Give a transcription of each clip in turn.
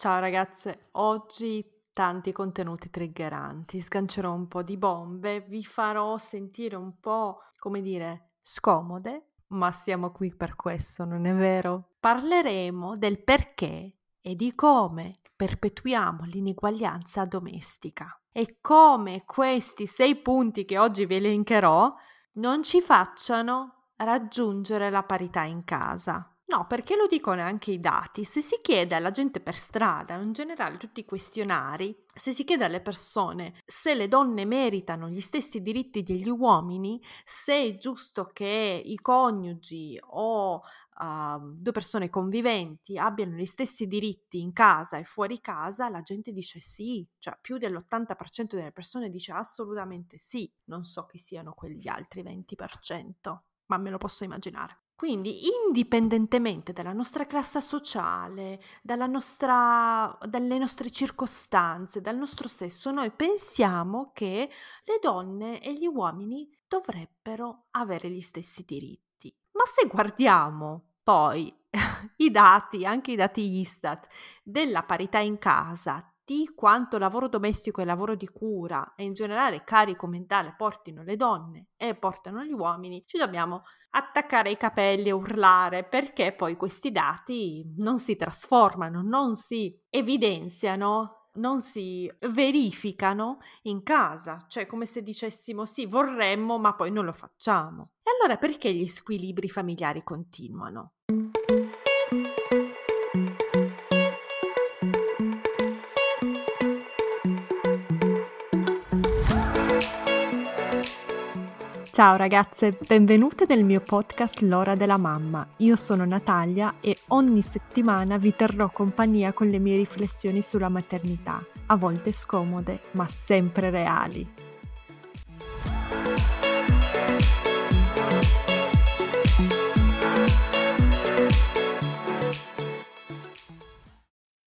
Ciao ragazze, oggi tanti contenuti triggeranti, sgancerò un po' di bombe, vi farò sentire un po', come dire, scomode, ma siamo qui per questo, non è vero? Parleremo del perché e di come perpetuiamo l'ineguaglianza domestica e come questi sei punti che oggi vi elencherò non ci facciano raggiungere la parità in casa. No, perché lo dicono anche i dati. Se si chiede alla gente per strada, in generale tutti i questionari, se si chiede alle persone se le donne meritano gli stessi diritti degli uomini, se è giusto che i coniugi o uh, due persone conviventi abbiano gli stessi diritti in casa e fuori casa, la gente dice sì, cioè più dell'80% delle persone dice assolutamente sì. Non so chi siano quegli altri 20%, ma me lo posso immaginare. Quindi, indipendentemente dalla nostra classe sociale, nostra, dalle nostre circostanze, dal nostro sesso, noi pensiamo che le donne e gli uomini dovrebbero avere gli stessi diritti. Ma se guardiamo poi i dati, anche i dati Istat, della parità in casa, di quanto lavoro domestico e lavoro di cura e in generale carico mentale portino le donne e portano gli uomini, ci dobbiamo attaccare i capelli e urlare perché poi questi dati non si trasformano, non si evidenziano non si verificano in casa, cioè come se dicessimo sì, vorremmo, ma poi non lo facciamo. E allora perché gli squilibri familiari continuano? Ciao ragazze, benvenute nel mio podcast L'ora della mamma. Io sono Natalia e ogni settimana vi terrò compagnia con le mie riflessioni sulla maternità, a volte scomode, ma sempre reali.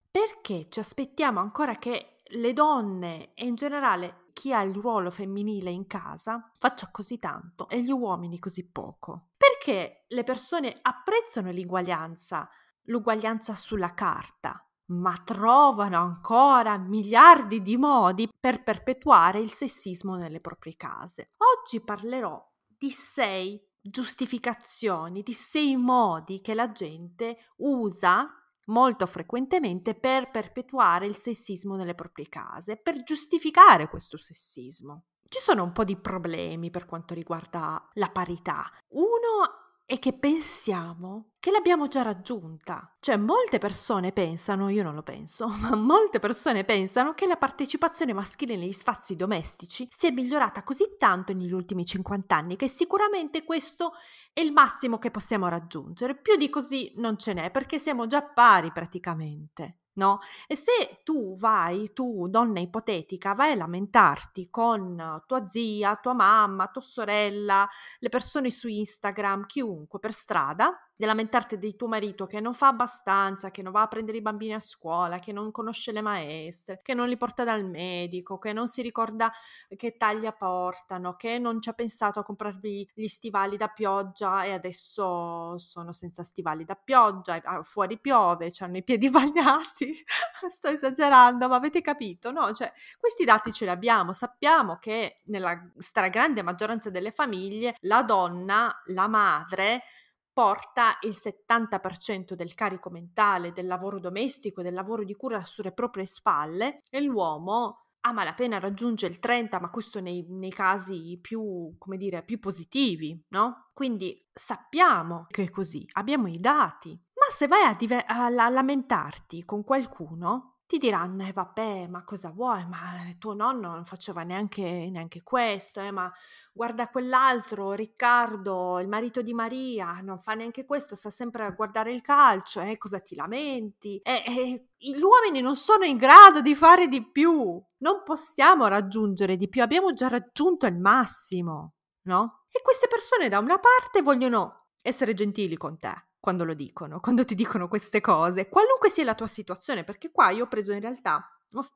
Perché ci aspettiamo ancora che le donne e in generale chi ha il ruolo femminile in casa faccia così tanto e gli uomini così poco. Perché le persone apprezzano l'uguaglianza, l'uguaglianza sulla carta, ma trovano ancora miliardi di modi per perpetuare il sessismo nelle proprie case. Oggi parlerò di sei giustificazioni, di sei modi che la gente usa molto frequentemente per perpetuare il sessismo nelle proprie case, per giustificare questo sessismo. Ci sono un po' di problemi per quanto riguarda la parità. Uno è che pensiamo che l'abbiamo già raggiunta. Cioè molte persone pensano, io non lo penso, ma molte persone pensano che la partecipazione maschile negli spazi domestici sia migliorata così tanto negli ultimi 50 anni che sicuramente questo è il massimo che possiamo raggiungere. Più di così non ce n'è perché siamo già pari praticamente no? E se tu vai, tu donna ipotetica, vai a lamentarti con tua zia, tua mamma, tua sorella, le persone su Instagram, chiunque per strada, di lamentarti di tuo marito che non fa abbastanza, che non va a prendere i bambini a scuola, che non conosce le maestre, che non li porta dal medico, che non si ricorda che taglia portano, che non ci ha pensato a comprarvi gli stivali da pioggia e adesso sono senza stivali da pioggia, ah, fuori piove, hanno i piedi bagnati. Sto esagerando, ma avete capito, no? Cioè, questi dati ce li abbiamo, sappiamo che nella stragrande maggioranza delle famiglie la donna, la madre, porta il 70% del carico mentale, del lavoro domestico, del lavoro di cura sulle proprie spalle e l'uomo a malapena raggiunge il 30, ma questo nei, nei, casi più, come dire, più positivi, no? Quindi sappiamo che è così, abbiamo i dati. Ma se vai a, diver- a lamentarti con qualcuno, ti diranno, eh vabbè, ma cosa vuoi? Ma tuo nonno non faceva neanche, neanche questo, eh, ma guarda quell'altro, Riccardo, il marito di Maria, non fa neanche questo, sta sempre a guardare il calcio, eh, cosa ti lamenti? Eh, eh, gli uomini non sono in grado di fare di più, non possiamo raggiungere di più, abbiamo già raggiunto il massimo, no? E queste persone da una parte vogliono essere gentili con te, quando lo dicono, quando ti dicono queste cose, qualunque sia la tua situazione, perché qua io ho preso in realtà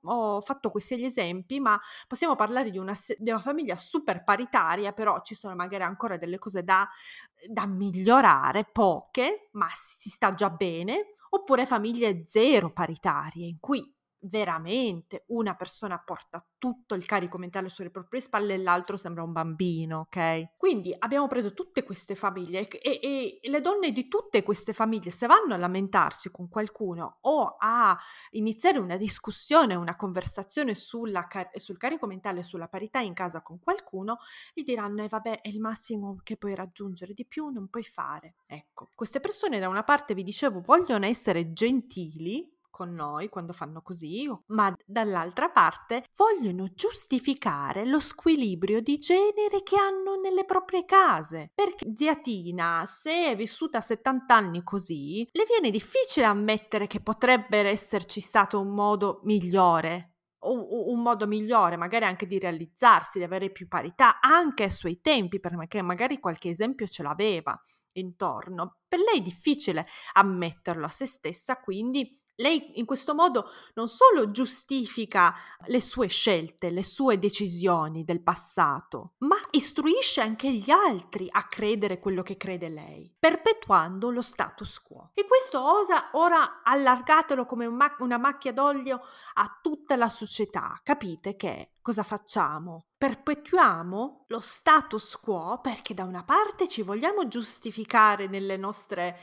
ho, fatto questi esempi, ma possiamo parlare di una, di una, famiglia super paritaria, però ci sono magari ancora delle cose da, da migliorare, poche, ma si sta già bene. oppure famiglie zero paritarie in cui veramente una persona porta tutto il carico mentale sulle proprie spalle e l'altro sembra un bambino, ok? Quindi abbiamo preso tutte queste famiglie e, e, le donne di tutte queste famiglie, se vanno a lamentarsi con qualcuno o a iniziare una discussione, una conversazione sulla, sul carico mentale, sulla parità in casa con qualcuno, gli diranno, eh vabbè, è il massimo che puoi raggiungere, di più non puoi fare. Ecco, queste persone da una parte, vi dicevo, vogliono essere gentili, con noi quando fanno così, ma dall'altra parte vogliono giustificare lo squilibrio di genere che hanno nelle proprie case. Perché zia Tina, se è vissuta 70 anni così, le viene difficile ammettere che potrebbe esserci stato un modo migliore un, modo migliore magari anche di realizzarsi, di avere più parità anche ai suoi tempi, perché magari qualche esempio ce l'aveva intorno. Per lei è difficile ammetterlo a se stessa, quindi lei in questo modo non solo giustifica le sue scelte, le sue decisioni del passato, ma istruisce anche gli altri a credere quello che crede lei, perpetuando lo status quo. E questo osa ora allargatelo come un ma- una macchia d'olio a tutta la società. Capite che cosa facciamo? Perpetuiamo lo status quo perché da una parte ci vogliamo giustificare nelle nostre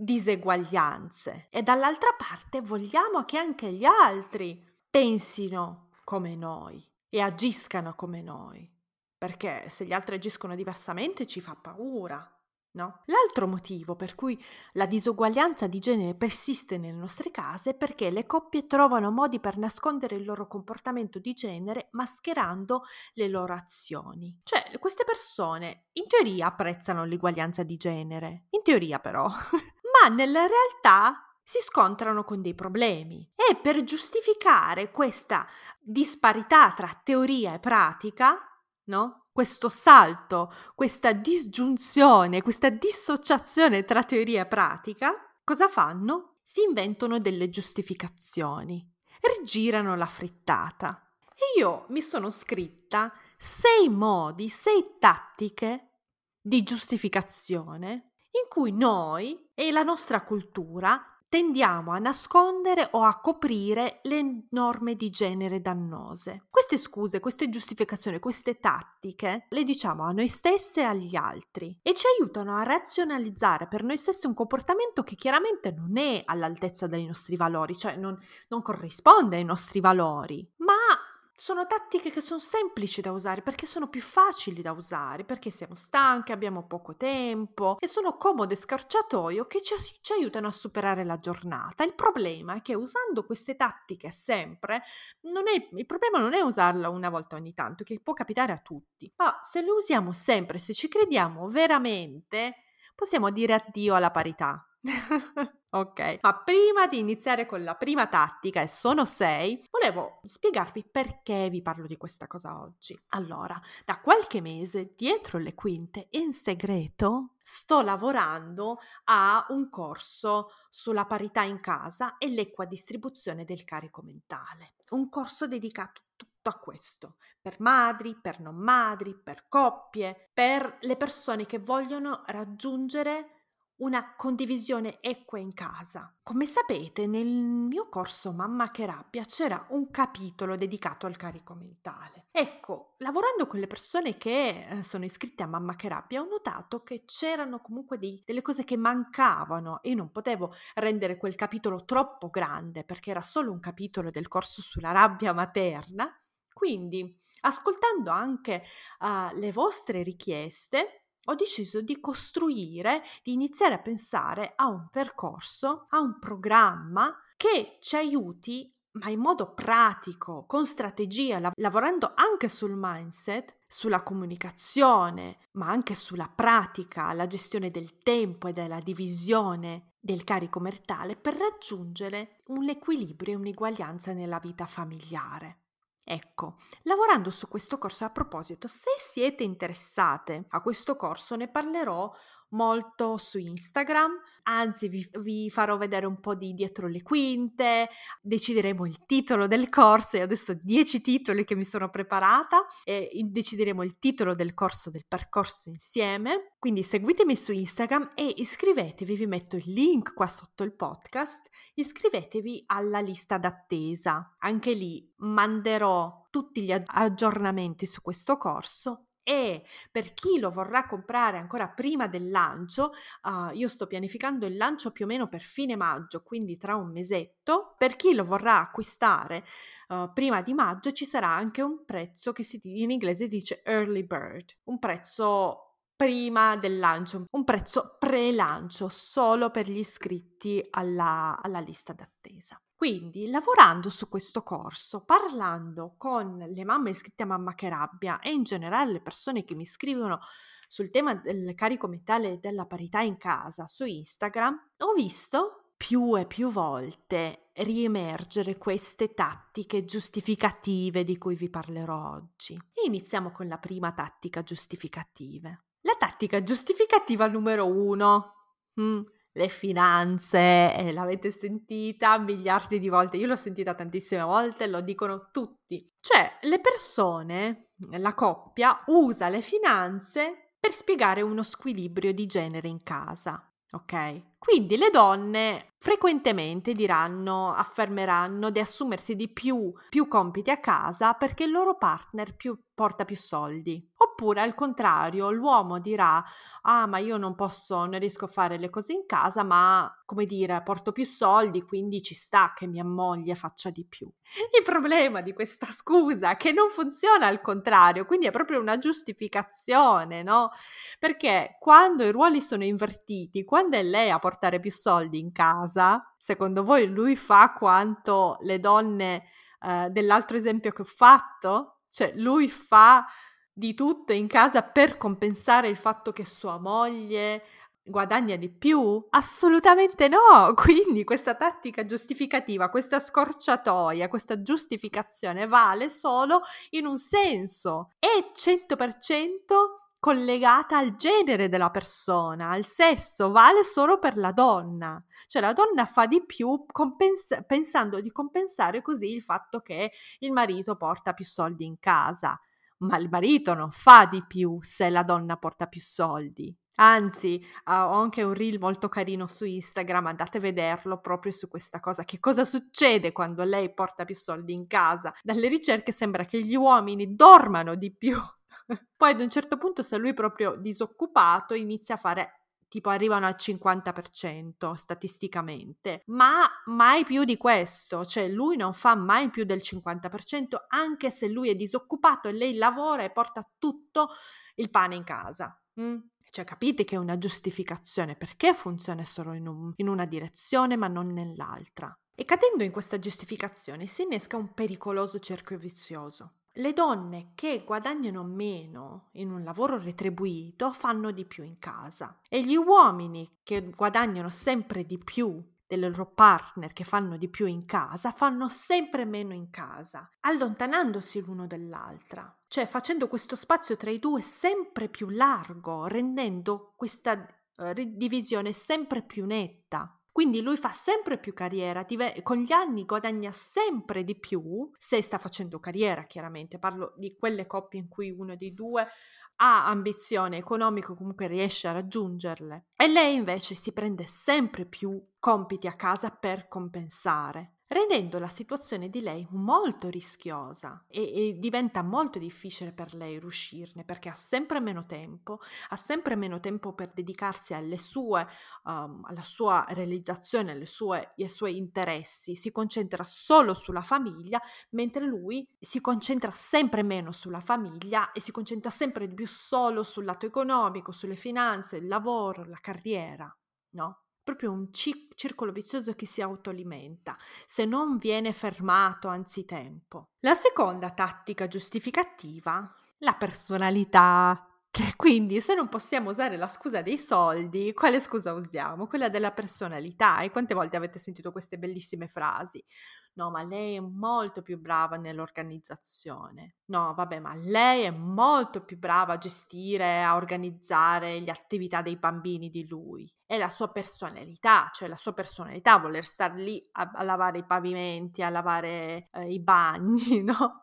diseguaglianze e dall'altra parte vogliamo che anche gli altri pensino come noi e agiscano come noi, perché se gli altri agiscono diversamente ci fa paura. No? L'altro motivo per cui la disuguaglianza di genere persiste nelle nostre case è perché le coppie trovano modi per nascondere il loro comportamento di genere mascherando le loro azioni. Cioè, queste persone in teoria apprezzano l'eguaglianza di genere, in teoria però ma nella realtà si scontrano con dei problemi e per giustificare questa disparità tra teoria e pratica, no? Questo salto, questa disgiunzione, questa dissociazione tra teoria e pratica, cosa fanno? Si inventano delle giustificazioni, rigirano la frittata. E io mi sono scritta sei modi, sei tattiche di giustificazione in cui noi e la nostra cultura tendiamo a nascondere o a coprire le norme di genere dannose. Queste scuse, queste giustificazioni, queste tattiche le diciamo a noi stesse e agli altri e ci aiutano a razionalizzare per noi stessi un comportamento che chiaramente non è all'altezza dei nostri valori, cioè non, non corrisponde ai nostri valori, ma sono tattiche che sono semplici da usare perché sono più facili da usare, perché siamo stanchi, abbiamo poco tempo e sono comode scarciatoio che ci, ci, aiutano a superare la giornata. Il problema è che usando queste tattiche sempre, è, il problema non è usarla una volta ogni tanto, che può capitare a tutti, ma se le usiamo sempre, se ci crediamo veramente, possiamo dire addio alla parità. Ok, ma prima di iniziare con la prima tattica, e sono sei, volevo spiegarvi perché vi parlo di questa cosa oggi. Allora, da qualche mese, dietro le quinte, in segreto, sto lavorando a un corso sulla parità in casa e l'equa distribuzione del carico mentale. Un corso dedicato tutto a questo, per madri, per non madri, per coppie, per le persone che vogliono raggiungere una condivisione equa in casa. Come sapete, nel mio corso Mamma che rabbia c'era un capitolo dedicato al carico mentale. Ecco, lavorando con le persone che eh, sono iscritte a Mamma che rabbia, ho notato che c'erano comunque dei, delle cose che mancavano e non potevo rendere quel capitolo troppo grande perché era solo un capitolo del corso sulla rabbia materna. Quindi, ascoltando anche uh, le vostre richieste, ho deciso di costruire, di iniziare a pensare a un percorso, a un programma che ci aiuti ma in modo pratico, con strategia, lav- lavorando anche sul mindset, sulla comunicazione, ma anche sulla pratica, la gestione del tempo e della divisione del carico mentale per raggiungere un equilibrio e un'eguaglianza nella vita familiare. Ecco, lavorando su questo corso a proposito, se siete interessate a questo corso ne parlerò molto su Instagram, anzi vi, vi, farò vedere un po' di dietro le quinte, decideremo il titolo del corso e adesso 10 titoli che mi sono preparata e decideremo il titolo del corso del percorso insieme. Quindi seguitemi su Instagram e iscrivetevi, vi metto il link qua sotto il podcast, iscrivetevi alla lista d'attesa. Anche lì manderò tutti gli aggiornamenti su questo corso e per chi lo vorrà comprare ancora prima del lancio, uh, io sto pianificando il lancio più o meno per fine maggio, quindi tra un mesetto, per chi lo vorrà acquistare uh, prima di maggio ci sarà anche un prezzo che si, in inglese dice early bird, un prezzo prima del lancio, un prezzo pre-lancio solo per gli iscritti alla, alla lista d'attesa. Quindi, lavorando su questo corso, parlando con le mamme iscritte a Mamma che rabbia e in generale le persone che mi scrivono sul tema del carico mentale e della parità in casa su Instagram, ho visto più e più volte riemergere queste tattiche giustificative di cui vi parlerò oggi. E iniziamo con la prima tattica giustificativa. La tattica giustificativa numero uno. Mm, le finanze, eh, l'avete sentita miliardi di volte, io l'ho sentita tantissime volte, lo dicono tutti. Cioè, le persone, la coppia, usa le finanze per spiegare uno squilibrio di genere in casa, ok? Quindi le donne frequentemente diranno, affermeranno di assumersi di più, più compiti a casa perché il loro partner più, porta più soldi. Oppure al contrario, l'uomo dirà, ah ma io non posso, non riesco a fare le cose in casa, ma come dire, porto più soldi, quindi ci sta che mia moglie faccia di più. Il problema di questa scusa è che non funziona al contrario, quindi è proprio una giustificazione, no? Perché quando i ruoli sono invertiti, quando è lei a portare più soldi in casa, secondo voi lui fa quanto le donne eh, dell'altro esempio che ho fatto? Cioè lui fa di tutto in casa per compensare il fatto che sua moglie guadagna di più? Assolutamente no! Quindi questa tattica giustificativa, questa scorciatoia, questa giustificazione vale solo in un senso e 100% collegata al genere della persona, al sesso, vale solo per la donna. Cioè la donna fa di più compens- pensando di compensare così il fatto che il marito porta più soldi in casa, ma il marito non fa di più se la donna porta più soldi. Anzi, ho anche un reel molto carino su Instagram, andate a vederlo proprio su questa cosa. Che cosa succede quando lei porta più soldi in casa? Dalle ricerche sembra che gli uomini dormano di più poi ad un certo punto, se lui proprio disoccupato, inizia a fare tipo arrivano al 50% statisticamente, ma mai più di questo, cioè lui non fa mai più del 50% anche se lui è disoccupato e lei lavora e porta tutto il pane in casa. Mm? Cioè capite che è una giustificazione perché funziona solo in, un, in una direzione ma non nell'altra. E cadendo in questa giustificazione si innesca un pericoloso cerchio vizioso le donne che guadagnano meno in un lavoro retribuito fanno di più in casa e gli uomini che guadagnano sempre di più dei loro partner che fanno di più in casa fanno sempre meno in casa, allontanandosi l'uno dall'altra, cioè facendo questo spazio tra i due sempre più largo, rendendo questa uh, divisione sempre più netta. Quindi lui fa sempre più carriera, con gli anni guadagna sempre di più, se sta facendo carriera chiaramente, parlo di quelle coppie in cui uno dei due ha ambizione economica, comunque riesce a raggiungerle. E lei invece si prende sempre più compiti a casa per compensare rendendo la situazione di lei molto rischiosa e, e, diventa molto difficile per lei riuscirne perché ha sempre meno tempo, ha sempre meno tempo per dedicarsi alle sue, um, alla sua realizzazione, alle sue, ai suoi interessi, si concentra solo sulla famiglia, mentre lui si concentra sempre meno sulla famiglia e si concentra sempre di più solo sul lato economico, sulle finanze, il lavoro, la carriera, no? Proprio un ci- circolo vizioso che si autoalimenta se non viene fermato anzitempo. La seconda tattica giustificativa, la personalità. Quindi se non possiamo usare la scusa dei soldi, quale scusa usiamo? Quella della personalità. E quante volte avete sentito queste bellissime frasi? No, ma lei è molto più brava nell'organizzazione. No, vabbè, ma lei è molto più brava a gestire, a organizzare le attività dei bambini di lui. È la sua personalità, cioè la sua personalità, voler star lì a, a lavare i pavimenti, a lavare eh, i bagni, no?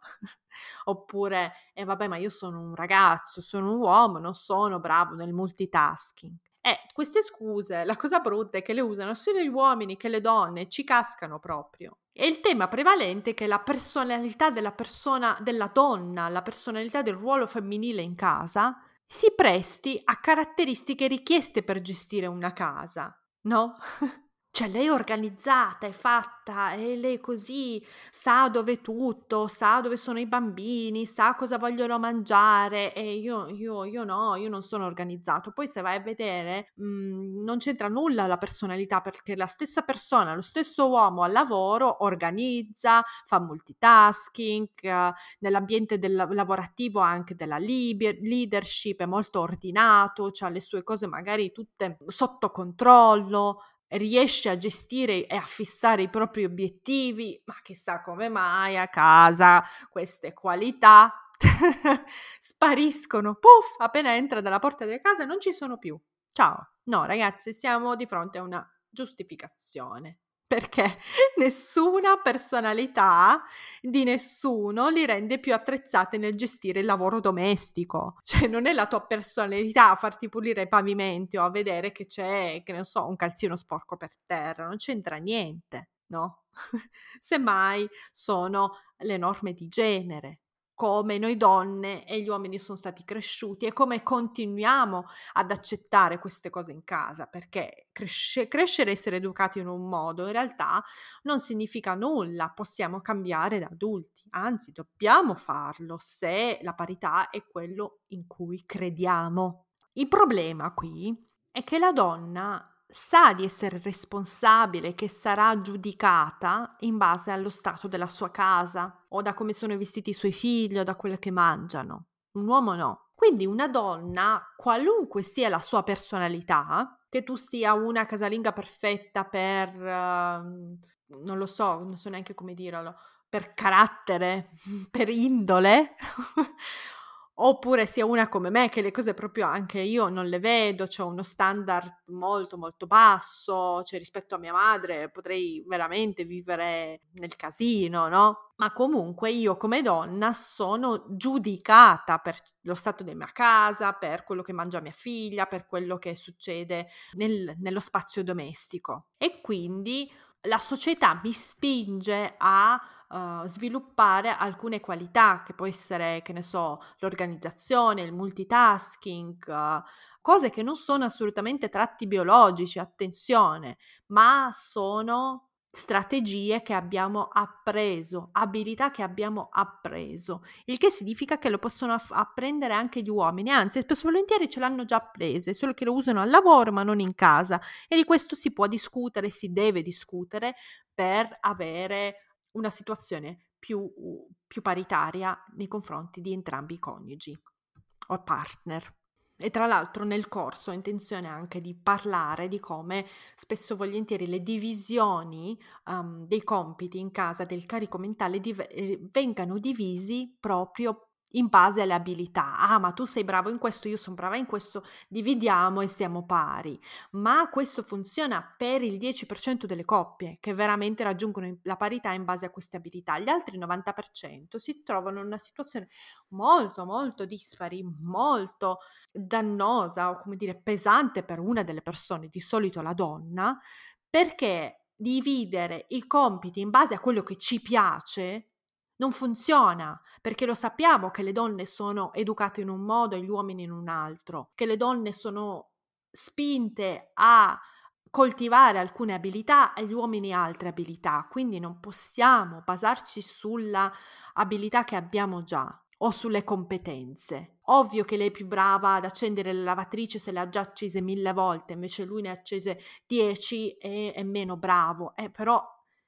Oppure, e eh, vabbè, ma io sono un ragazzo, sono un uomo, non sono bravo nel multitasking. Eh, queste scuse, la cosa brutta è che le usano sia gli uomini che le donne, ci cascano proprio. E il tema prevalente è che la personalità della persona, della donna, la personalità del ruolo femminile in casa, si presti a caratteristiche richieste per gestire una casa, no? Cioè lei è organizzata, è fatta, e lei così sa dove tutto, sa dove sono i bambini, sa cosa vogliono mangiare e io, io, io no, io non sono organizzato. Poi se vai a vedere mh, mhmm, non c'entra nulla la personalità perché la stessa persona, lo stesso uomo al lavoro organizza, fa multitasking, uh, nell'ambiente del lavorativo anche della liber- leadership, è molto ordinato, ha le sue cose magari tutte sotto controllo riesce a gestire e a fissare i propri obiettivi, ma chissà come mai a casa queste qualità spariscono, puff, appena entra dalla porta della casa non ci sono più. Ciao. No, ragazzi, siamo di fronte a una giustificazione perché nessuna personalità di nessuno li rende più attrezzati nel gestire il lavoro domestico. Cioè non è la tua personalità a farti pulire i pavimenti o a vedere che c'è, che ne so, un calzino sporco per terra, non c'entra niente, no? Semmai sono le norme di genere, come noi donne e gli uomini sono stati cresciuti e come continuiamo ad accettare queste cose in casa, perché cresce, crescere e essere educati in un modo in realtà non significa nulla, possiamo cambiare da adulti, anzi dobbiamo farlo se la parità è quello in cui crediamo. Il problema qui è che la donna sa di essere responsabile, che sarà giudicata in base allo stato della sua casa o da come sono vestiti i suoi figli o da quello che mangiano. Un uomo no. Quindi una donna, qualunque sia la sua personalità, che tu sia una casalinga perfetta per, uh, non lo so, non so neanche come dirlo, per carattere, per indole, oppure sia una come me che le cose proprio anche io non le vedo, c'è uno standard molto molto basso, cioè rispetto a mia madre potrei veramente vivere nel casino, no? Ma comunque io come donna sono giudicata per lo stato della mia casa, per quello che mangia mia figlia, per quello che succede nel, nello spazio domestico. E quindi la società mi spinge a uh, sviluppare alcune qualità, che può essere, che ne so, l'organizzazione, il multitasking, uh, cose che non sono assolutamente tratti biologici, attenzione, ma sono strategie che abbiamo appreso, abilità che abbiamo appreso, il che significa che lo possono aff- apprendere anche gli uomini, anzi spesso e volentieri ce l'hanno già apprese, solo che lo usano al lavoro ma non in casa e di questo si può discutere, si deve discutere per avere una situazione più, più paritaria nei confronti di entrambi i coniugi o partner. E tra l'altro nel corso ho intenzione anche di parlare di come spesso e volentieri le divisioni um, dei compiti in casa del carico mentale div- eh, vengano divisi proprio in base alle abilità. Ah, ma tu sei bravo in questo, io sono brava in questo, dividiamo e siamo pari. Ma questo funziona per il 10% delle coppie che veramente raggiungono la parità in base a queste abilità. Gli altri 90% si trovano in una situazione molto, molto dispari, molto dannosa o come dire pesante per una delle persone, di solito la donna, perché dividere i compiti in base a quello che ci piace non funziona, perché lo sappiamo che le donne sono educate in un modo e gli uomini in un altro, che le donne sono spinte a coltivare alcune abilità e gli uomini altre abilità, quindi non possiamo basarci sulla abilità che abbiamo già o sulle competenze. Ovvio che lei è più brava ad accendere la lavatrice se le ha già accese mille volte, invece lui ne ha accese dieci e è meno bravo, eh, però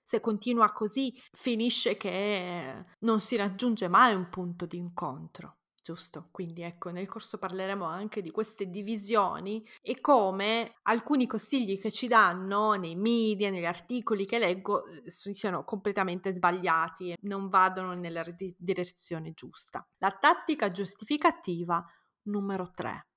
se continua così finisce che non si raggiunge mai un punto di incontro. giusto? Quindi ecco, nel corso parleremo anche di queste divisioni e come alcuni consigli che ci danno nei media, negli articoli che leggo, eh, siano completamente sbagliati e non vadano nella direzione giusta. La tattica giustificativa numero 3.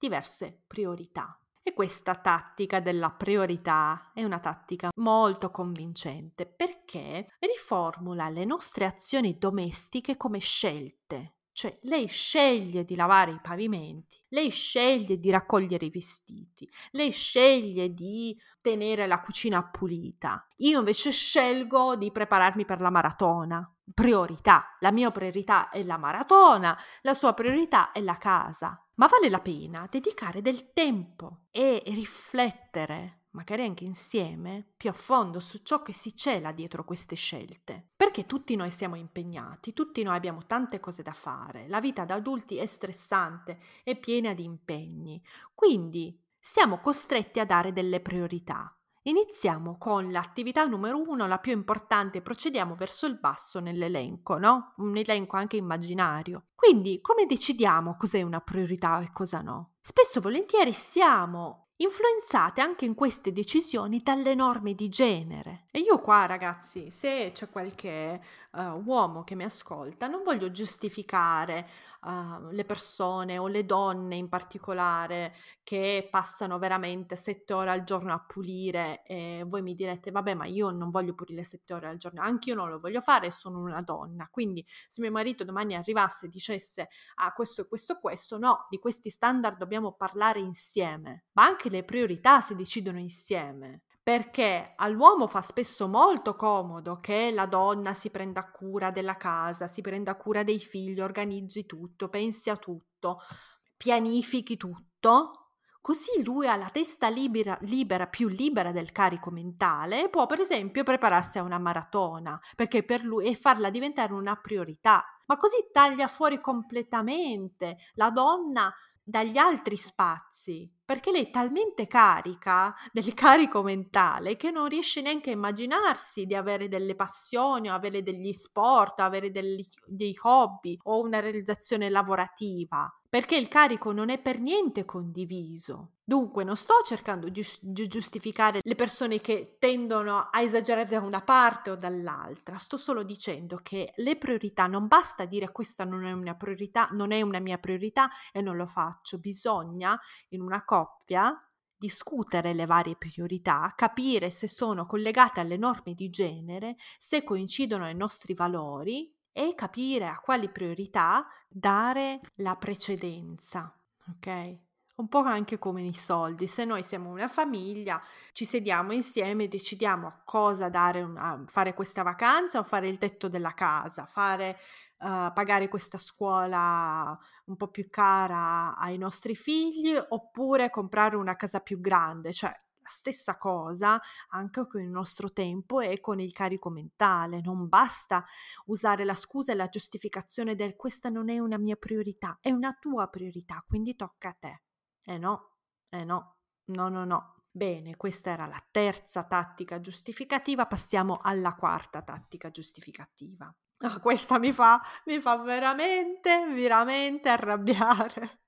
Diverse priorità. E questa tattica della priorità è una tattica molto convincente perché riformula le nostre azioni domestiche come scelte. Cioè, lei sceglie di lavare i pavimenti, lei sceglie di raccogliere i vestiti, lei sceglie di tenere la cucina pulita. Io invece scelgo di prepararmi per la maratona. Priorità. La mia priorità è la maratona, la sua priorità è la casa ma vale la pena dedicare del tempo e riflettere, magari anche insieme, più a fondo su ciò che si cela dietro queste scelte. Perché tutti noi siamo impegnati, tutti noi abbiamo tante cose da fare, la vita da adulti è stressante, è piena di impegni, quindi siamo costretti a dare delle priorità. Iniziamo con l'attività numero uno, la più importante, procediamo verso il basso nell'elenco, no? Un elenco anche immaginario. Quindi, come decidiamo cos'è una priorità e cosa no? Spesso e volentieri siamo influenzate anche in queste decisioni dalle norme di genere. E io qua, ragazzi, se c'è qualche uh, uomo che mi ascolta, non voglio giustificare uh, le persone o le donne in particolare che passano veramente sette ore al giorno a pulire e voi mi direte, vabbè, ma io non voglio pulire sette ore al giorno, anche io non lo voglio fare, sono una donna. Quindi se mio marito domani arrivasse e dicesse, ah, questo e questo questo, no, di questi standard dobbiamo parlare insieme, ma anche le priorità si decidono insieme perché all'uomo fa spesso molto comodo che la donna si prenda cura della casa, si prenda cura dei figli, organizzi tutto, pensi a tutto, pianifichi tutto, così lui ha la testa libera, libera, più libera del carico mentale e può per esempio prepararsi a una maratona, perché per lui e farla diventare una priorità. Ma così taglia fuori completamente la donna dagli altri spazi, perché lei è talmente carica del carico mentale che non riesce neanche a immaginarsi di avere delle passioni o avere degli sport, avere degli, dei hobby o una realizzazione lavorativa perché il carico non è per niente condiviso. Dunque non sto cercando di giustificare le persone che tendono a esagerare da una parte o dall'altra, sto solo dicendo che le priorità non basta dire questa non è una priorità, non è una mia priorità e non lo faccio, bisogna in una coppia discutere le varie priorità, capire se sono collegate alle norme di genere, se coincidono ai nostri valori e capire a quali priorità dare la precedenza, ok? Un po' anche come i soldi, se noi siamo una famiglia, ci sediamo insieme e decidiamo cosa dare, una, fare questa vacanza o fare il tetto della casa, fare, uh, pagare questa scuola un po' più cara ai nostri figli oppure comprare una casa più grande, cioè stessa cosa anche con il nostro tempo e con il carico mentale. Non basta usare la scusa e la giustificazione del questa non è una mia priorità, è una tua priorità, quindi tocca a te. Eh no, eh no, no, no, no. Bene, questa era la terza tattica giustificativa, passiamo alla quarta tattica giustificativa. Oh, questa mi fa, mi fa veramente, veramente arrabbiare.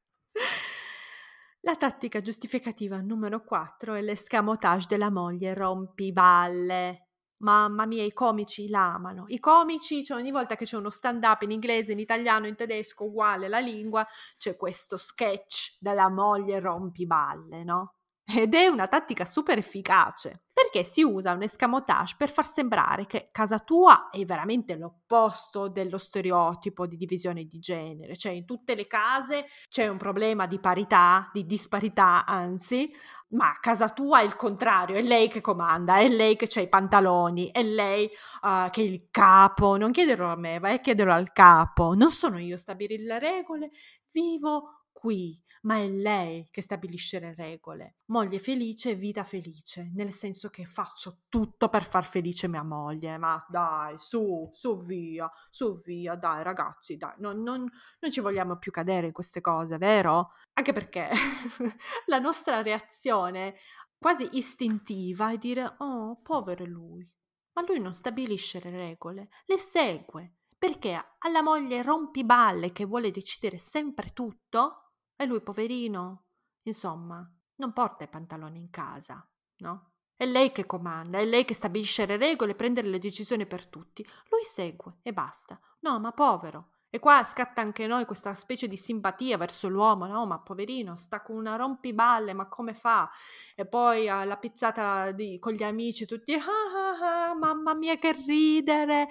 La tattica giustificativa numero 4 è l'escamotage della moglie rompiballe. Mamma mia, i comici l'amano. I comici, cioè ogni volta che c'è uno stand-up in inglese, in italiano, in tedesco, uguale la lingua, c'è questo sketch della moglie rompiballe, no? Ed è una tattica super efficace perché si usa un escamotage per far sembrare che casa tua è veramente l'opposto dello stereotipo di divisione di genere, cioè in tutte le case c'è un problema di parità, di disparità, anzi, ma casa tua è il contrario, è lei che comanda, è lei che ha i pantaloni, è lei uh, che è il capo, non chiederlo a me, vai a chiederlo al capo, non sono io a stabilire le regole, vivo qui ma è lei che stabilisce le regole. Moglie felice vita felice, nel senso che faccio tutto per far felice mia moglie, ma dai, su, su via, su via, dai ragazzi, dai, non, non, non ci vogliamo più cadere in queste cose, vero? Anche perché la nostra reazione quasi istintiva è dire, oh, povero lui, ma lui non stabilisce le regole, le segue Perché alla moglie rompiballe che vuole decidere sempre tutto e lui poverino, insomma, non porta i pantaloni in casa, no? È lei che comanda, è lei che stabilisce le regole, prende le decisioni per tutti. Lui segue e basta. No, ma povero. E qua scatta anche noi questa specie di simpatia verso l'uomo, no? Ma poverino, sta con una rompiballe, ma come fa? E poi alla pizzata di, con gli amici tutti, ah, ah, ah, mamma mia che ridere,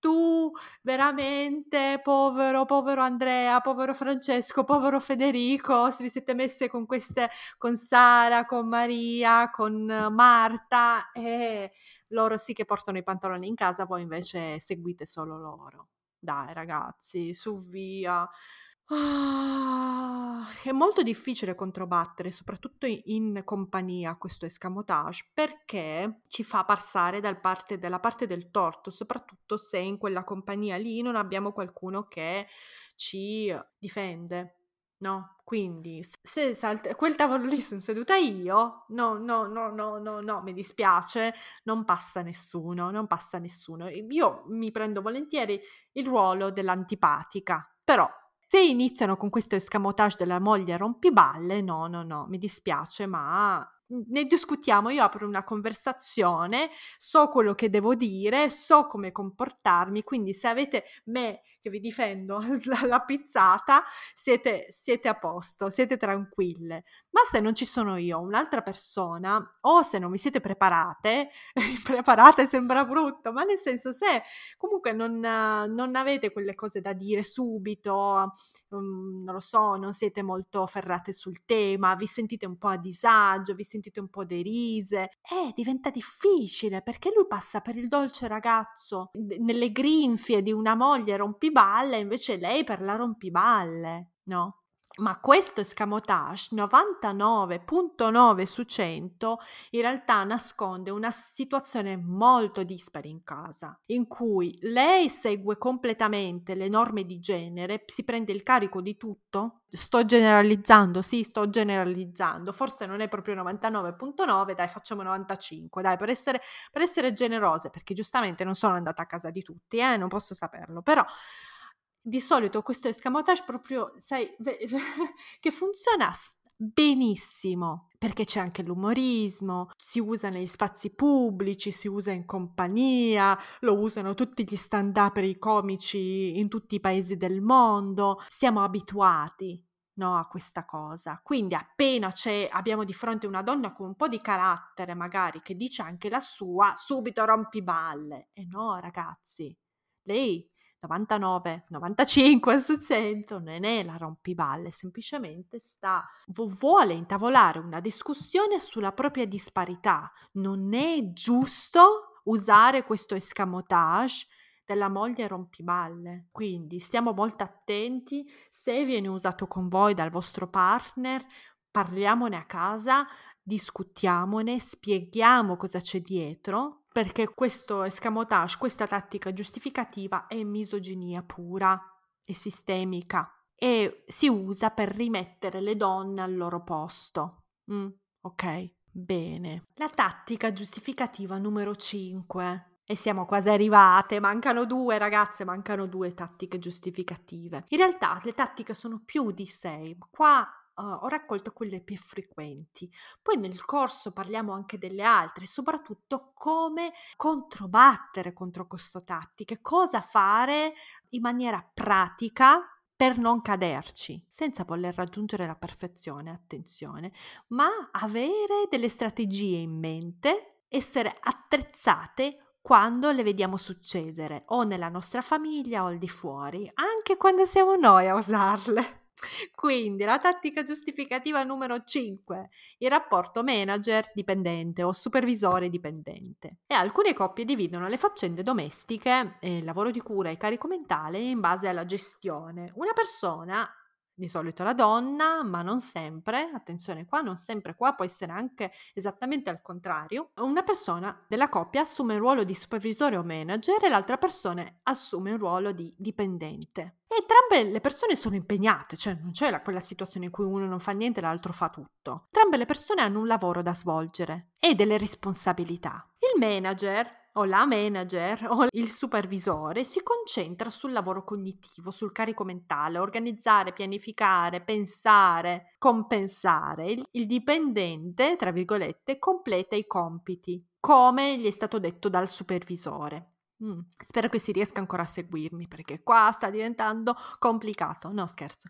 tu veramente, povero, povero Andrea, povero Francesco, povero Federico, se vi siete messe con queste, con Sara, con Maria, con Marta, e loro sì che portano i pantaloni in casa, voi invece seguite solo loro. Dai ragazzi, su via. Ah, è molto difficile controbattere, soprattutto in compagnia, questo escamotage, perché ci fa passare parte, dalla parte del torto, soprattutto se in quella compagnia lì non abbiamo qualcuno che ci difende. No, quindi se salt- quel tavolo lì sono seduta io, no, no, no, no, no, no, mi dispiace, non passa nessuno, non passa nessuno. Io mi prendo volentieri il ruolo dell'antipatica, però se iniziano con questo escamotage della moglie rompiballe, no, no, no, mi dispiace, ma ne discutiamo, io apro una conversazione, so quello che devo dire, so come comportarmi, quindi se avete me che vi difendo la, pizzata, siete, siete a posto, siete tranquille. Ma se non ci sono io, un'altra persona, o se non vi siete preparate, preparate sembra brutto, ma nel senso se comunque non, non avete quelle cose da dire subito, um, non lo so, non siete molto ferrate sul tema, vi sentite un po' a disagio, vi sentite un po' derise, eh, diventa difficile perché lui passa per il dolce ragazzo nelle grinfie di una moglie rompiballe, invece lei per la rompiballe, no? Ma questo escamotage 99.9 su 100 in realtà nasconde una situazione molto dispari in casa, in cui lei segue completamente le norme di genere, si prende il carico di tutto. Sto generalizzando, sì, sto generalizzando. Forse non è proprio 99.9, dai, facciamo 95, dai, per essere, per essere generose, perché giustamente non sono andata a casa di tutti, eh, non posso saperlo, però di solito questo escamotage proprio, sai, che funziona benissimo perché c'è anche l'umorismo, si usa negli spazi pubblici, si usa in compagnia, lo usano tutti gli stand-up i comici in tutti i paesi del mondo, siamo abituati no, a questa cosa. Quindi appena abbiamo di fronte una donna con un po' di carattere, magari che dice anche la sua, subito rompi balle. E no, ragazzi, lei 99, 95 su 100 non è la rompiballe, semplicemente sta, vuole intavolare una discussione sulla propria disparità. Non è giusto usare questo escamotage della moglie rompiballe. Quindi stiamo molto attenti se viene usato con voi dal vostro partner, parliamone a casa, discutiamone, spieghiamo cosa c'è dietro perché questo escamotage, questa tattica giustificativa è misoginia pura e sistemica e si usa per rimettere le donne al loro posto. Mm, ok, bene. La tattica giustificativa numero 5. E siamo quasi arrivate, mancano due ragazze, mancano due tattiche giustificative. In realtà le tattiche sono più di sei, qua ho raccolto quelle più frequenti. Poi nel corso parliamo anche delle altre, soprattutto come controbattere contro queste tattiche, cosa fare in maniera pratica per non caderci, senza voler raggiungere la perfezione, attenzione, ma avere delle strategie in mente, essere attrezzate quando le vediamo succedere o nella nostra famiglia o al di fuori, anche quando siamo noi a usarle. Quindi la tattica giustificativa numero 5, il rapporto manager-dipendente o supervisore-dipendente. E alcune coppie dividono le faccende domestiche, il lavoro di cura e carico mentale in base alla gestione. Una persona di solito la donna, ma non sempre, attenzione qua, non sempre qua, può essere anche esattamente al contrario, una persona della coppia assume il ruolo di supervisore o manager e l'altra persona assume il ruolo di dipendente. E entrambe le persone sono impegnate, cioè non c'è la, quella situazione in cui uno non fa niente e l'altro fa tutto. Entrambe le persone hanno un lavoro da svolgere e delle responsabilità. Il manager o la manager o il supervisore si concentra sul lavoro cognitivo, sul carico mentale, organizzare, pianificare, pensare, compensare. Il, il dipendente, tra virgolette, completa i compiti, come gli è stato detto dal supervisore. Mm, spero che si riesca ancora a seguirmi perché qua sta diventando complicato. No, scherzo.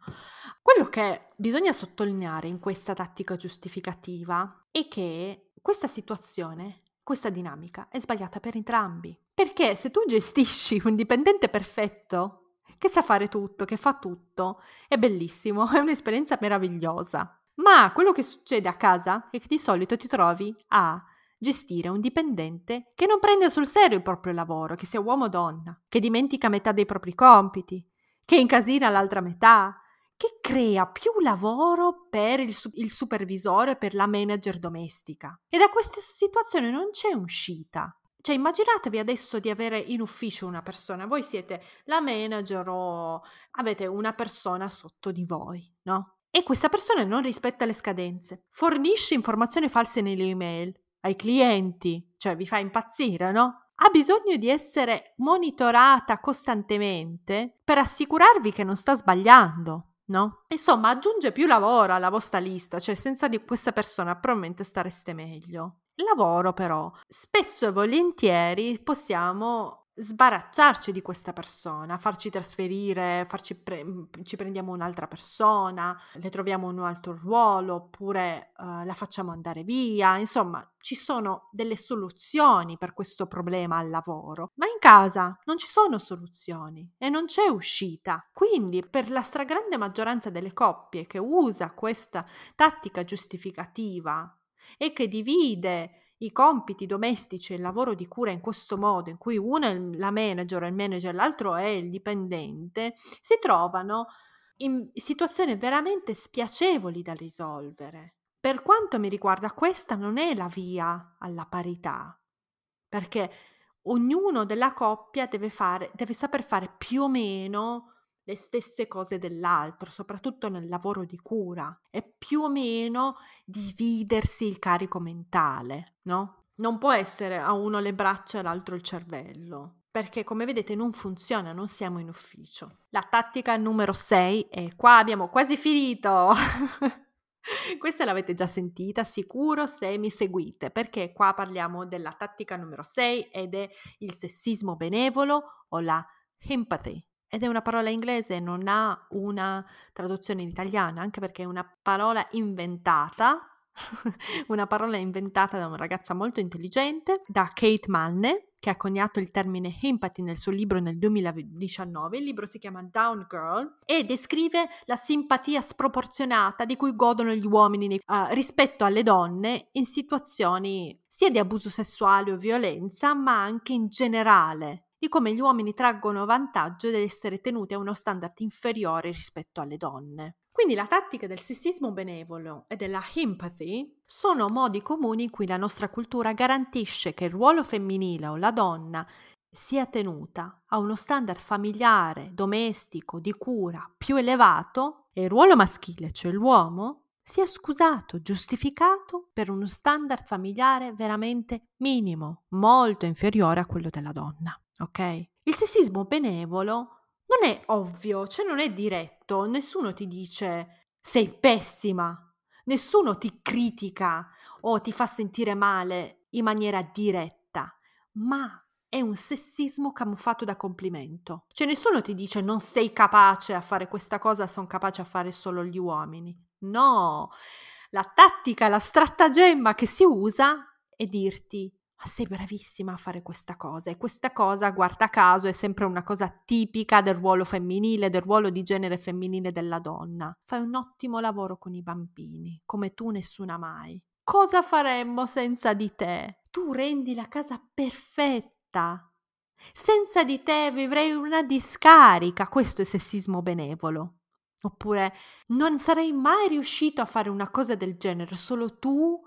Quello che bisogna sottolineare in questa tattica giustificativa è che questa situazione, questa dinamica è sbagliata per entrambi. Perché se tu gestisci un dipendente perfetto, che sa fare tutto, che fa tutto, è bellissimo, è un'esperienza meravigliosa. Ma quello che succede a casa è che di solito ti trovi a gestire un dipendente che non prende sul serio il proprio lavoro, che sia uomo o donna, che dimentica metà dei propri compiti, che incasina l'altra metà, che crea più lavoro per il, il supervisore, per la manager domestica. E da questa situazione non c'è uscita. Cioè, immaginatevi adesso di avere in ufficio una persona, voi siete la manager o avete una persona sotto di voi, no? E questa persona non rispetta le scadenze, fornisce informazioni false nelle email, ai clienti, cioè vi fa impazzire, no? Ha bisogno di essere monitorata costantemente per assicurarvi che non sta sbagliando, no? Insomma, aggiunge più lavoro alla vostra lista, cioè senza di questa persona probabilmente stareste meglio. Lavoro però, spesso e volentieri possiamo sbaracciarci di questa persona, farci trasferire, farci pre- ci prendiamo un'altra persona, le troviamo un altro ruolo oppure uh, la facciamo andare via, insomma ci sono delle soluzioni per questo problema al lavoro, ma in casa non ci sono soluzioni e non c'è uscita. Quindi per la stragrande maggioranza delle coppie che usa questa tattica giustificativa e che divide i compiti domestici e il lavoro di cura in questo modo, in cui uno è la manager, il manager, l'altro è il dipendente, si trovano in situazioni veramente spiacevoli da risolvere. Per quanto mi riguarda, questa non è la via alla parità, perché ognuno della coppia deve, fare, deve saper fare più o meno le stesse cose dell'altro, soprattutto nel lavoro di cura, e più o meno dividersi il carico mentale, no? Non può essere a uno le braccia e all'altro il cervello, perché come vedete non funziona, non siamo in ufficio. La tattica numero 6 è qua abbiamo quasi finito. Questa l'avete già sentita sicuro se mi seguite, perché qua parliamo della tattica numero 6 ed è il sessismo benevolo o la empathy ed è una parola inglese, non ha una traduzione in italiano, anche perché è una parola inventata, una parola inventata da una ragazza molto intelligente, da Kate Manne, che ha coniato il termine empathy nel suo libro nel 2019. Il libro si chiama Down Girl e descrive la simpatia sproporzionata di cui godono gli uomini uh, rispetto alle donne in situazioni sia di abuso sessuale o violenza, ma anche in generale di come gli uomini traggono vantaggio dell'essere tenuti a uno standard inferiore rispetto alle donne. Quindi la tattica del sessismo benevolo e della empathy sono modi comuni in cui la nostra cultura garantisce che il ruolo femminile o la donna sia tenuta a uno standard familiare, domestico, di cura più elevato e il ruolo maschile, cioè l'uomo, sia scusato, giustificato per uno standard familiare veramente minimo, molto inferiore a quello della donna ok? Il sessismo benevolo non è ovvio, cioè non è diretto, nessuno ti dice sei pessima, nessuno ti critica o ti fa sentire male in maniera diretta, ma è un sessismo camuffato da complimento. Cioè nessuno ti dice non sei capace a fare questa cosa, sono capaci a fare solo gli uomini. No, la tattica, la stratagemma che si usa è dirti sei bravissima a fare questa cosa e questa cosa, guarda caso, è sempre una cosa tipica del ruolo femminile, del ruolo di genere femminile della donna. Fai un ottimo lavoro con i bambini, come tu nessuna mai. Cosa faremmo senza di te? Tu rendi la casa perfetta. Senza di te vivrei una discarica, questo è sessismo benevolo. Oppure non sarei mai riuscito a fare una cosa del genere, solo tu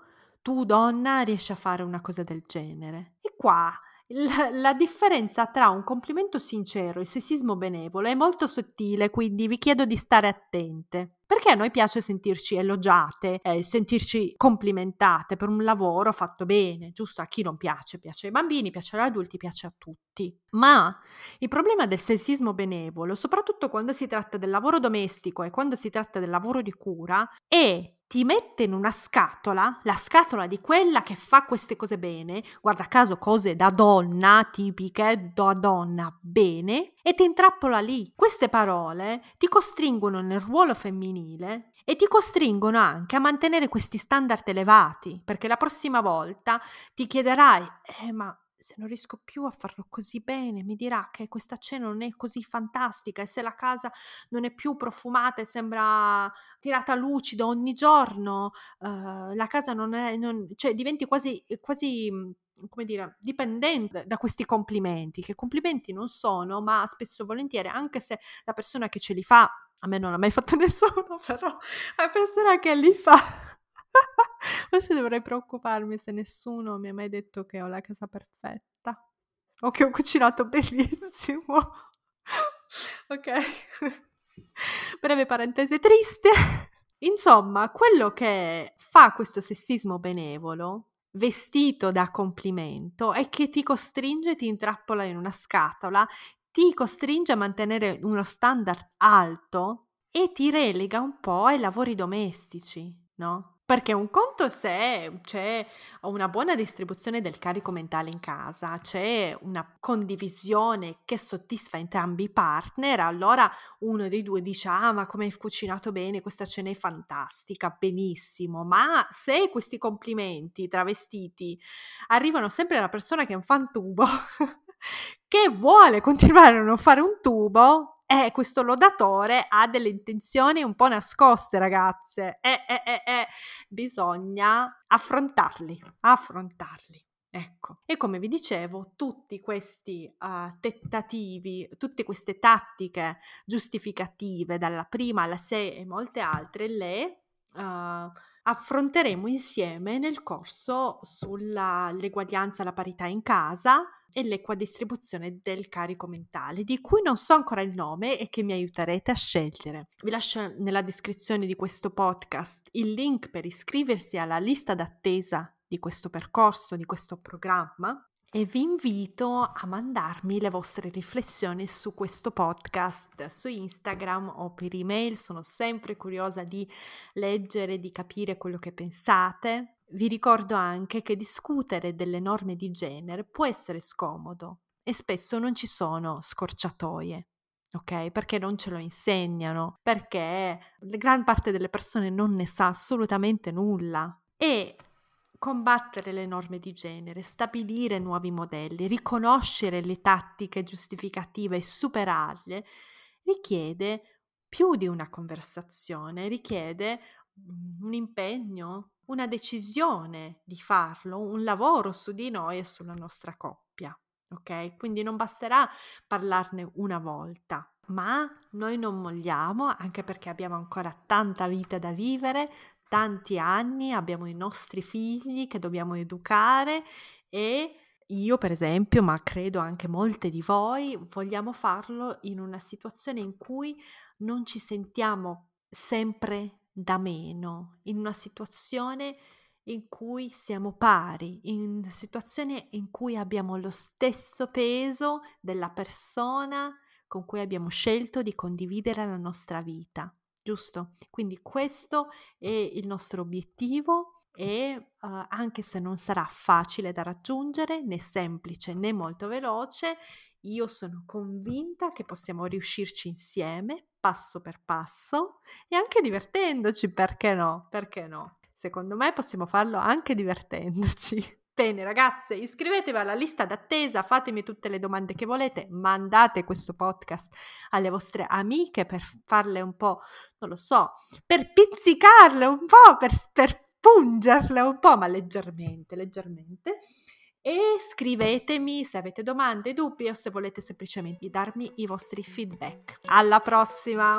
tu donna riesci a fare una cosa del genere. E qua la, la, differenza tra un complimento sincero e sessismo benevolo è molto sottile, quindi vi chiedo di stare attente. Perché a noi piace sentirci elogiate, eh, sentirci complimentate per un lavoro fatto bene, giusto? A chi non piace? Piace ai bambini, piace agli adulti, piace a tutti. Ma il problema del sessismo benevolo, soprattutto quando si tratta del lavoro domestico e quando si tratta del lavoro di cura, è ti mette in una scatola, la scatola di quella che fa queste cose bene, guarda caso cose da donna, tipiche da donna bene, e ti intrappola lì. Queste parole ti costringono nel ruolo femminile e ti costringono anche a mantenere questi standard elevati, perché la prossima volta ti chiederai, eh, ma se non riesco più a farlo così bene, mi dirà che questa cena non è così fantastica e se la casa non è più profumata e sembra tirata lucido ogni giorno, uh, la casa non è, non, cioè diventi quasi, quasi mhmm, come dire, dipendente da questi complimenti, che complimenti non sono, ma spesso e volentieri, anche se la persona che ce li fa, a me non ha mai fatto nessuno, però la persona che li fa Forse dovrei preoccuparmi se nessuno mi ha mai detto che ho la casa perfetta o che ho cucinato benissimo. ok. Breve parentesi triste. Insomma, quello che fa questo sessismo benevolo, vestito da complimento, è che ti costringe, ti intrappola in una scatola, ti costringe a mantenere uno standard alto e ti relega un po' ai lavori domestici, no? Perché un conto se c'è una buona distribuzione del carico mentale in casa, c'è una condivisione che soddisfa entrambi i partner, allora uno dei due dice: "Ah, ma come hai cucinato bene, questa cena è fantastica, benissimo". Ma se questi complimenti travestiti arrivano sempre dalla persona che è un fantubo, che vuole continuare a non fare un tubo, eh, questo lodatore ha delle intenzioni un po' nascoste, ragazze. Eh, eh, eh, eh. Bisogna affrontarli, affrontarli. Ecco, e come vi dicevo, tutti questi uh, tentativi, tutte queste tattiche giustificative, dalla prima alla sei e molte altre, le uh, affronteremo insieme nel corso sull'eguaglianza, la parità in casa e l'equa distribuzione del carico mentale, di cui non so ancora il nome e che mi aiuterete a scegliere. Vi lascio nella descrizione di questo podcast il link per iscriversi alla lista d'attesa di questo percorso, di questo programma e vi invito a mandarmi le vostre riflessioni su questo podcast su Instagram o per email. Sono sempre curiosa di leggere, di capire quello che pensate. Vi ricordo anche che discutere delle norme di genere può essere scomodo e spesso non ci sono scorciatoie. Ok? Perché non ce lo insegnano, perché la gran parte delle persone non ne sa assolutamente nulla. E combattere le norme di genere, stabilire nuovi modelli, riconoscere le tattiche giustificative e superarle, richiede più di una conversazione, richiede un impegno, una decisione di farlo, un lavoro su di noi e sulla nostra coppia. Ok? Quindi non basterà parlarne una volta, ma noi non molliamo anche perché abbiamo ancora tanta vita da vivere, tanti anni, abbiamo i nostri figli che dobbiamo educare e io per esempio, ma credo anche molte di voi, vogliamo farlo in una situazione in cui non ci sentiamo sempre da meno, in una situazione in cui siamo pari, in una situazione in cui abbiamo lo stesso peso della persona con cui abbiamo scelto di condividere la nostra vita giusto? Quindi questo è il nostro obiettivo e uh, anche se non sarà facile da raggiungere, né semplice né molto veloce, io sono convinta che possiamo riuscirci insieme, passo per passo e anche divertendoci, perché no? Perché no? Secondo me possiamo farlo anche divertendoci. Bene ragazze, iscrivetevi alla lista d'attesa, fatemi tutte le domande che volete, mandate questo podcast alle vostre amiche per farle un po', non lo so, per pizzicarle un po', per, per pungerle un po', ma leggermente, leggermente. E scrivetemi se avete domande, dubbi o se volete semplicemente darmi i vostri feedback. Alla prossima!